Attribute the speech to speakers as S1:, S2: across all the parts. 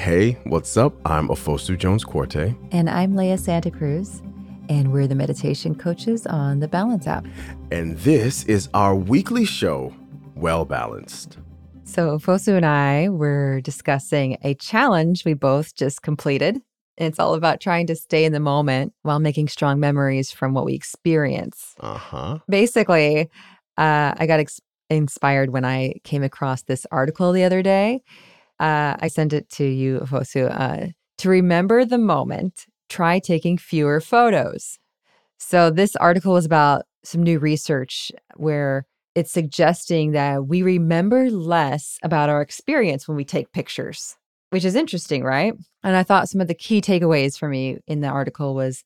S1: Hey, what's up? I'm Ofosu Jones Quartey.
S2: And I'm Leah Santa Cruz. And we're the meditation coaches on the Balance app.
S1: And this is our weekly show, Well Balanced.
S2: So, Fosu and I were discussing a challenge we both just completed. It's all about trying to stay in the moment while making strong memories from what we experience.
S1: Uh huh.
S2: Basically, uh, I got ex- inspired when I came across this article the other day. Uh, I sent it to you, Fosu. Uh, to remember the moment, try taking fewer photos. So, this article was about some new research where it's suggesting that we remember less about our experience when we take pictures, which is interesting, right? And I thought some of the key takeaways for me in the article was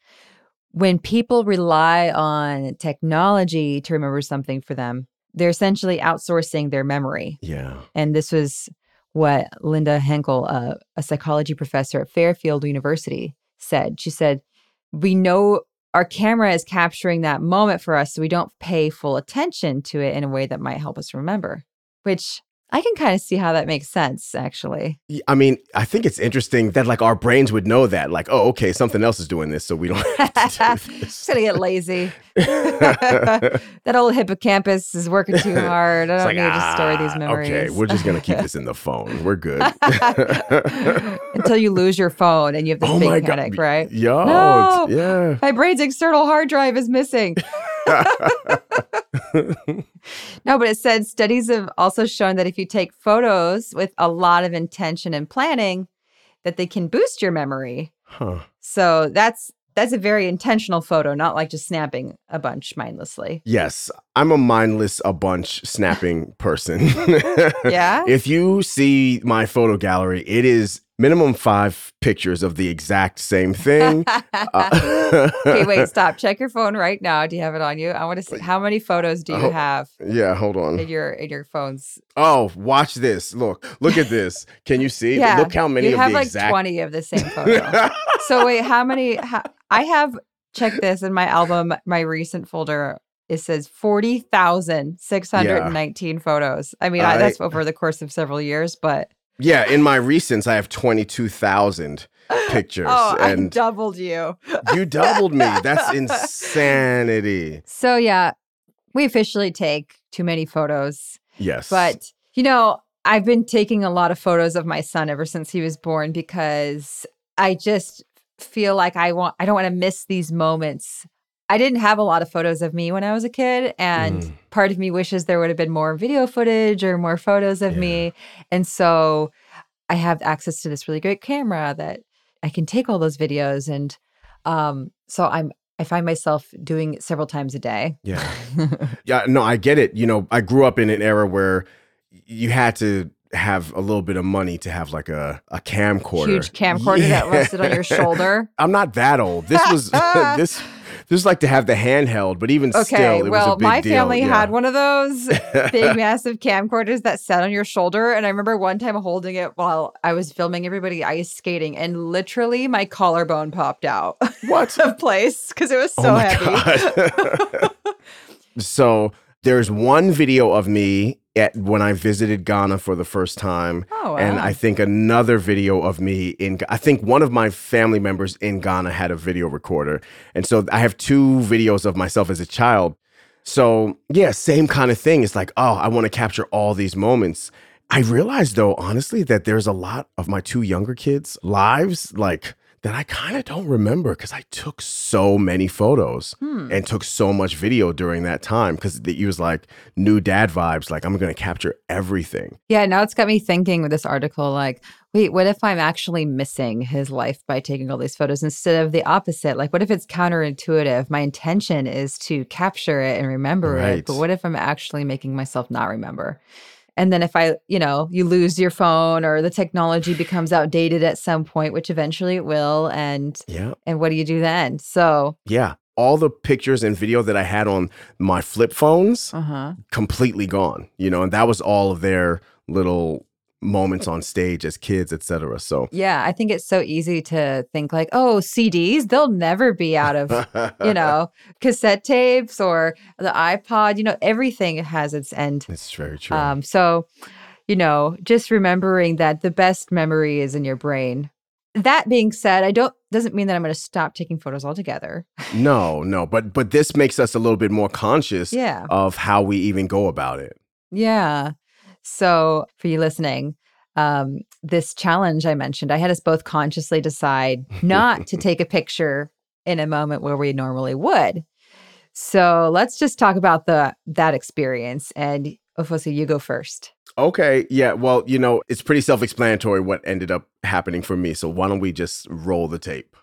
S2: when people rely on technology to remember something for them, they're essentially outsourcing their memory.
S1: Yeah.
S2: And this was what Linda Henkel, uh, a psychology professor at Fairfield University, said. She said, We know our camera is capturing that moment for us, so we don't pay full attention to it in a way that might help us remember, which I can kind of see how that makes sense, actually.
S1: I mean, I think it's interesting that like our brains would know that, like, oh, okay, something else is doing this, so we don't have to do this.
S2: Just gonna get lazy. that old hippocampus is working too hard. I don't
S1: like,
S2: need to store these
S1: "Ah,
S2: memories.
S1: Okay, we're just gonna keep this in the phone. We're good.
S2: Until you lose your phone and you have this
S1: oh
S2: big
S1: my god,
S2: panic, right?
S1: Yo,
S2: No!
S1: yeah.
S2: My brain's external hard drive is missing. No, but it said studies have also shown that if you take photos with a lot of intention and planning, that they can boost your memory.
S1: huh.
S2: So that's that's a very intentional photo, not like just snapping a bunch mindlessly.
S1: Yes, I'm a mindless a bunch snapping person.
S2: Yeah?
S1: If you see my photo gallery, it is minimum five pictures of the exact same thing. Uh,
S2: okay, wait, stop. Check your phone right now. Do you have it on you? I want to see how many photos do you
S1: Oh,
S2: have
S1: Yeah, hold on.
S2: in your in your phones?
S1: Oh, watch this. Look, look at this. Can you see?
S2: Yeah,
S1: Look how many
S2: you
S1: of
S2: have like
S1: exact.
S2: twenty of the same photo. So wait, how many? How, I have check this in my album, my recent folder. It says forty thousand six hundred and nineteen photos. I mean, I,
S1: I-
S2: that's over the course of several years, but
S1: yeah, in my recents, I have twenty-two thousand pictures,
S2: oh, I
S1: and
S2: doubled you.
S1: you doubled me. That's insanity.
S2: So yeah, we officially take too many photos,
S1: Yes,
S2: but you know, I've been taking a lot of photos of my son ever since he was born because I just feel like I want I don't want to miss these moments. I didn't have a lot of photos of me when I was a kid and
S1: Mm.
S2: part of me wishes there would have been more video footage or more photos of me. And so I have access to this really great camera that I can take all those videos and um so I'm I find myself doing it several times a day.
S1: yeah. Yeah, no, I get it. You know, I grew up in an era where you had to have a little bit of money to have like a, a camcorder.
S2: Huge camcorder that rested on your shoulder.
S1: I'm not that old. This was this this was like to have the handheld, but even
S2: Okay,
S1: still, it was a
S2: well,
S1: big
S2: my
S1: deal.
S2: family
S1: Yeah.
S2: had one of those big, massive camcorders that sat on your shoulder. And I remember one time holding it while I was filming everybody ice skating, and literally my collarbone popped out
S1: What?
S2: of place because it was so
S1: oh
S2: heavy.
S1: so there's one video of me at when I visited Ghana for the first time.
S2: Oh,
S1: And. I think another video of me in, I think one of my family members in Ghana had a video recorder. And so I have two videos of myself as a child. So, yeah, same kind of thing. It's like, oh, I want to capture all these moments. I realized, though, honestly, that there's a lot of my two younger kids' lives, like, that I kind of don't remember because I took so many photos
S2: Hmm.
S1: and took so much video during that time because it was like new dad vibes. Like, I'm going to capture everything.
S2: Yeah, now it's got me thinking with this article like, wait, what if I'm actually missing his life by taking all these photos instead of the opposite? Like, what if it's counterintuitive? My intention is to capture it and remember
S1: Right.
S2: it, but what if I'm actually making myself not remember? And then if I, you know, you lose your phone or the technology becomes outdated at some point, which eventually it will, and
S1: Yeah.
S2: and what do you do then? So,
S1: Yeah. All the pictures and video that I had on my flip phones
S2: uh huh.
S1: completely gone, you know, and that was all of their little moments on stage as kids, etc. So,
S2: Yeah, I think it's so easy to think like, oh, CDs, they'll never be out of you know, cassette tapes or the iPod, you know, everything has its end.
S1: it's very true.
S2: Um, so you know, just remembering that the best memory is in your brain. That being said, I don't doesn't mean that I'm going to stop taking photos altogether.
S1: No, no, but but this makes us a little bit more conscious
S2: Yeah.
S1: of how we even go about it.
S2: Yeah. So, for you listening, um, this challenge I mentioned, I had us both consciously decide not to take a picture in a moment where we normally would. So, let's just talk about the that experience. And Ofosu, you go first.
S1: Okay, yeah, well, you know, it's pretty self-explanatory what ended up happening for me. So why don't we just roll the tape?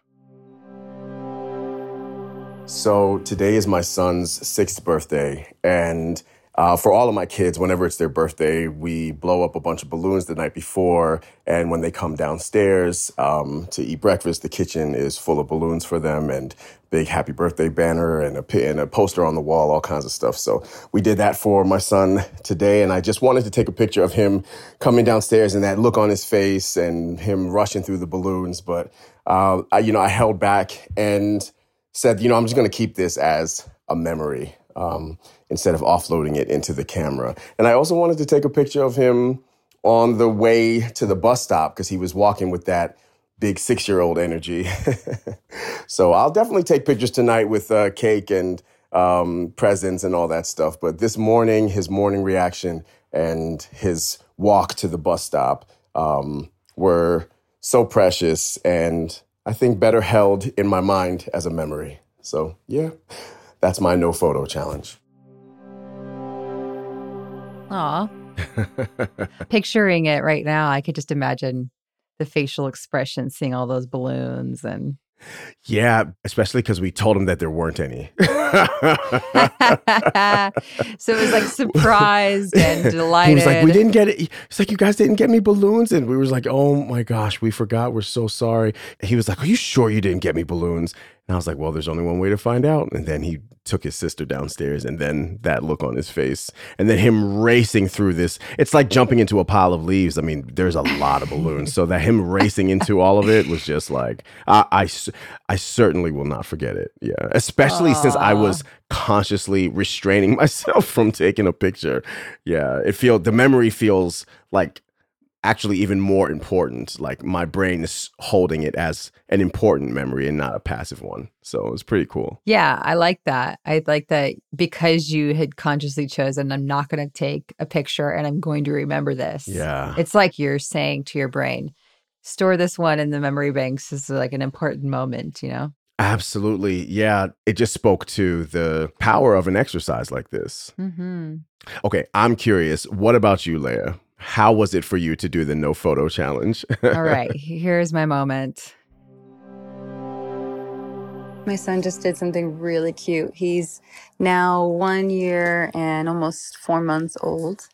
S1: So today is my son's sixth birthday, and uh, for all of my kids, whenever it's their birthday, we blow up a bunch of balloons the night before. And when they come downstairs um, to eat breakfast, the kitchen is full of balloons for them and big happy birthday banner and a, and a poster on the wall, all kinds of stuff. So we did that for my son today. And I just wanted to take a picture of him coming downstairs and that look on his face and him rushing through the balloons. But, uh, I, you know, I held back and said, you know, I'm just going to keep this as a memory um, instead of offloading it into the camera. And I also wanted to take a picture of him on the way to the bus stop because he was walking with that big six year old energy. so I'll definitely take pictures tonight with uh, cake and um, presents and all that stuff. But this morning, his morning reaction and his walk to the bus stop um, were so precious and I think better held in my mind as a memory. So, yeah, that's my no photo challenge.
S2: Aw. Picturing it right now, I could just imagine the facial expression, seeing all those balloons and
S1: Yeah, especially because we told him that there weren't any.
S2: so it was like surprised and delighted.
S1: He was like, "We didn't get it." He's like, "You guys didn't get me balloons," and we was like, "Oh my gosh, we forgot. We're so sorry." He was like, "Are you sure you didn't get me balloons?" And I was like, "Well, there's only one way to find out." And then he took his sister downstairs, and then that look on his face, and then him racing through this. It's like jumping into a pile of leaves. I mean, there's a lot of balloons, so that him racing into all of it was just like—I, I certainly will not forget it. Yeah, especially since I was consciously restraining myself from taking a picture. Yeah, it feel the memory feels like actually even more important. Like my brain is holding it as an important memory and not a passive one. So it's pretty cool.
S2: Yeah, I like that. I like that because you had consciously chosen, I'm not going to take a picture and I'm going to remember this.
S1: Yeah.
S2: It's like you're saying to your brain, store this one in the memory banks. This is like an important moment, you know?
S1: Absolutely. Yeah. It just spoke to the power of an exercise like this.
S2: Mm-hmm.
S1: Okay. I'm curious. What about you, Leia? How was it for you to do the no photo challenge?
S2: All right, here's my moment.
S3: My son just did something really cute. He's now one year and almost four months old,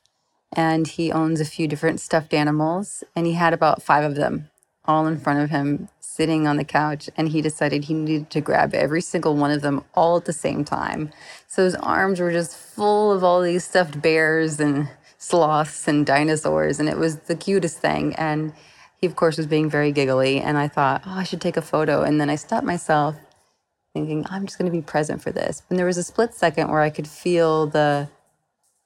S3: and he owns a few different stuffed animals, and he had about five of them all in front of him sitting on the couch, and he decided he needed to grab every single one of them all at the same time. So his arms were just full of all these stuffed bears and sloths and dinosaurs, and it was the cutest thing. And he, of course, was being very giggly, and I thought, oh, I should take a photo. And then I stopped myself thinking, I'm just going to be present for this. And there was a split second where I could feel the,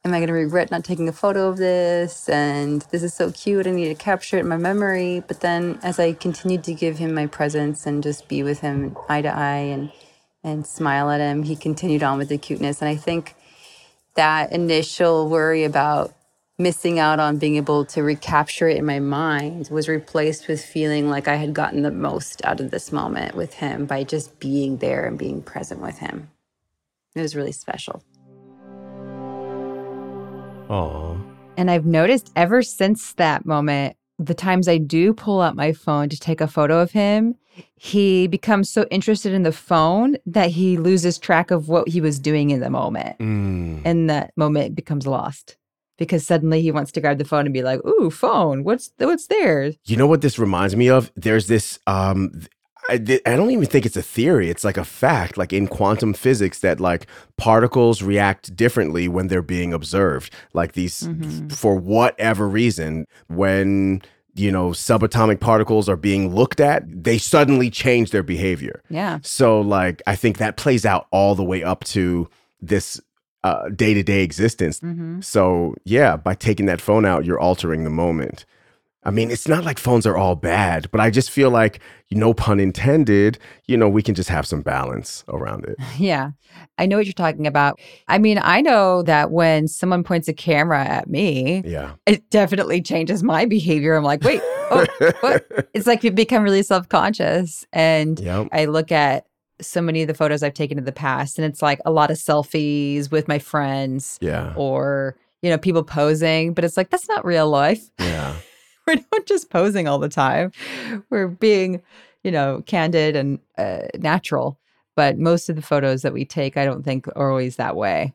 S3: am I going to regret not taking a photo of this? And this is so cute. I need to capture it in my memory. But then as I continued to give him my presence and just be with him eye to eye and, and smile at him, he continued on with the cuteness. And I think that initial worry about missing out on being able to recapture it in my mind was replaced with feeling like I had gotten the most out of this moment with him by just being there and being present with him. It was really special.
S1: Aw.
S2: And I've noticed ever since that moment, the times I do pull out my phone to take a photo of him, he becomes so interested in the phone that he loses track of what he was doing in the moment.
S1: Mm.
S2: And that moment becomes lost because suddenly he wants to grab the phone and be like, "Ooh, phone! What's what's there?"
S1: You know what this reminds me of? There's this um I, I don't even think it's a theory. It's like a fact, like in quantum physics, that like particles react differently when they're being observed. Like these,
S2: Mhm.
S1: for whatever reason, when you know subatomic particles are being looked at, they suddenly change their behavior.
S2: Yeah.
S1: So like I think that plays out all the way up to this day to day existence.
S2: Mhm.
S1: So, yeah, by taking that phone out, you're altering the moment. I mean, it's not like phones are all bad, but I just feel like, no pun intended, you know, we can just have some balance around it.
S2: Yeah. I know what you're talking about. I mean, I know that when someone points a camera at me,
S1: Yeah.
S2: it definitely changes my behavior. I'm like, wait, oh, what? It's like you become really self conscious. And
S1: Yep.
S2: I look at so many of the photos I've taken in the past, and it's like a lot of selfies with my friends
S1: Yeah.
S2: or, you know, people posing, but it's like, that's not real life.
S1: Yeah.
S2: We're not just posing all the time. We're being, you know, candid and uh, natural. But most of the photos that we take, I don't think are always that way.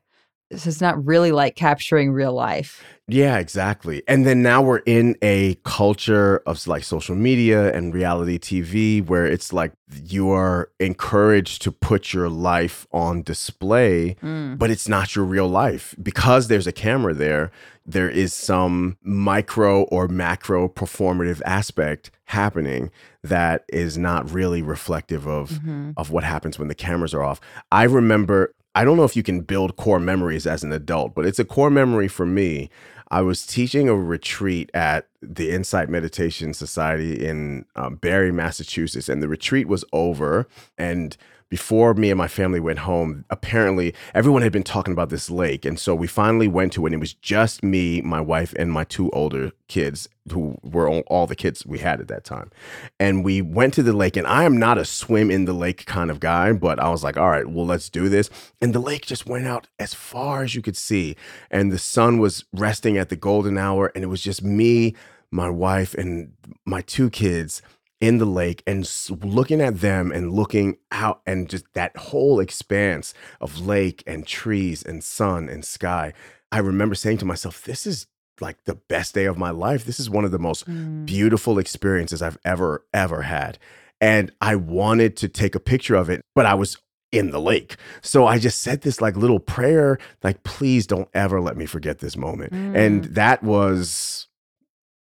S2: So it's not really like capturing real life.
S1: Yeah, exactly. And then now we're in a culture of like social media and reality TV where it's like you are encouraged to put your life on display,
S2: Mm.
S1: but it's not your real life. Because there's a camera there, there is some micro or macro performative aspect happening that is not really reflective of
S2: Mhm.
S1: of what happens when the cameras are off. I remember, I don't know if you can build core memories as an adult, but it's a core memory for me. I was teaching a retreat at the Insight Meditation Society in um, Barre, Massachusetts, and the retreat was over. And before me and my family went home, apparently everyone had been talking about this lake. And so we finally went to it, and it was just me, my wife, and my two older kids, who were all, all the kids we had at that time. And we went to the lake, and I am not a swim in the lake kind of guy, but I was like, all right, well, let's do this. And the lake just went out as far as you could see. And the sun was resting at the golden hour, and it was just me, my wife, and my two kids in the lake and looking at them and looking out and just that whole expanse of lake and trees and sun and sky. I remember saying to myself, this is like the best day of my life. This is one of the most
S2: Mm.
S1: beautiful experiences I've ever, ever had. And I wanted to take a picture of it, but I was in the lake. So I just said this like little prayer, like, please don't ever let me forget this moment. And that was,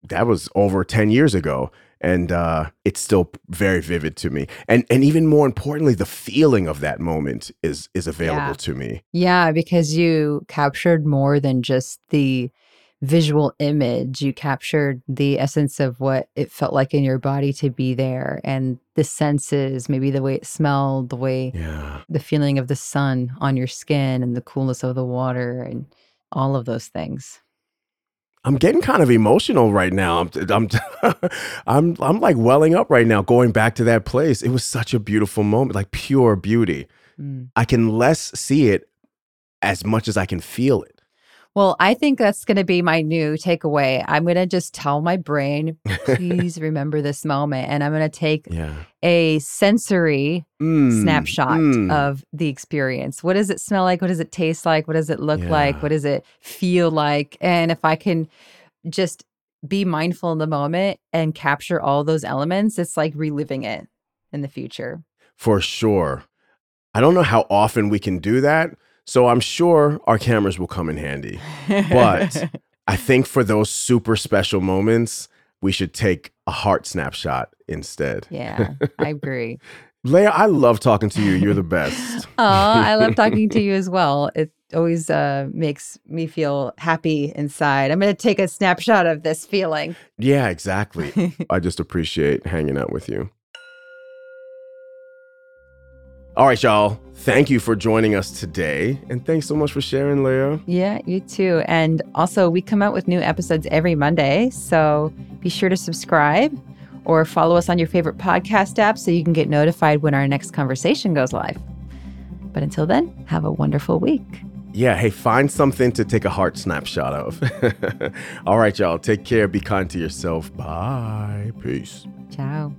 S1: that was over 10 years ago. And uh, it's still very vivid to me. And and even more importantly, the feeling of that moment is is available
S2: Yeah.
S1: to me.
S2: Yeah, because you captured more than just the visual image. You captured the essence of what it felt like in your body to be there and the senses, maybe the way it smelled, the way
S1: Yeah.
S2: the feeling of the sun on your skin and the coolness of the water and all of those things.
S1: I'm getting kind of emotional right now. I'm, I'm, I'm, I'm like welling up right now, going back to that place. It was such a beautiful moment, like pure beauty.
S2: Mm.
S1: I can less see it as much as I can feel it.
S2: Well, I think that's going to be my new takeaway. I'm going to just tell my brain, please remember this moment. And I'm going to take
S1: Yeah.
S2: a sensory
S1: Mm,
S2: snapshot
S1: mm.
S2: of the experience. What does it smell like? What does it taste like? What does it look like? What does it feel like? And if I can just be mindful in the moment and capture all those elements, it's like reliving it in the future.
S1: for sure. I don't know how often we can do that. So I'm sure our cameras will come in handy. But- I think for those super special moments, we should take a heart snapshot instead.
S2: yeah, I agree.
S1: Leia, I love talking to you. You're the best.
S2: Oh, I love talking to you as well. It always uh, makes me feel happy inside. I'm going to take a snapshot of this feeling.
S1: Yeah, exactly. I just appreciate hanging out with you. All right, y'all. Thank you for joining us today. And thanks so much for sharing, Leia.
S2: Yeah, you too. And also, we come out with new episodes every Monday. So be sure to subscribe or follow us on your favorite podcast app so you can get notified when our next conversation goes live. But until then, have a wonderful week.
S1: Yeah, hey, find something to take a heart snapshot of. All right, y'all. Take care. Be kind to yourself. Bye. Peace.
S2: Ciao.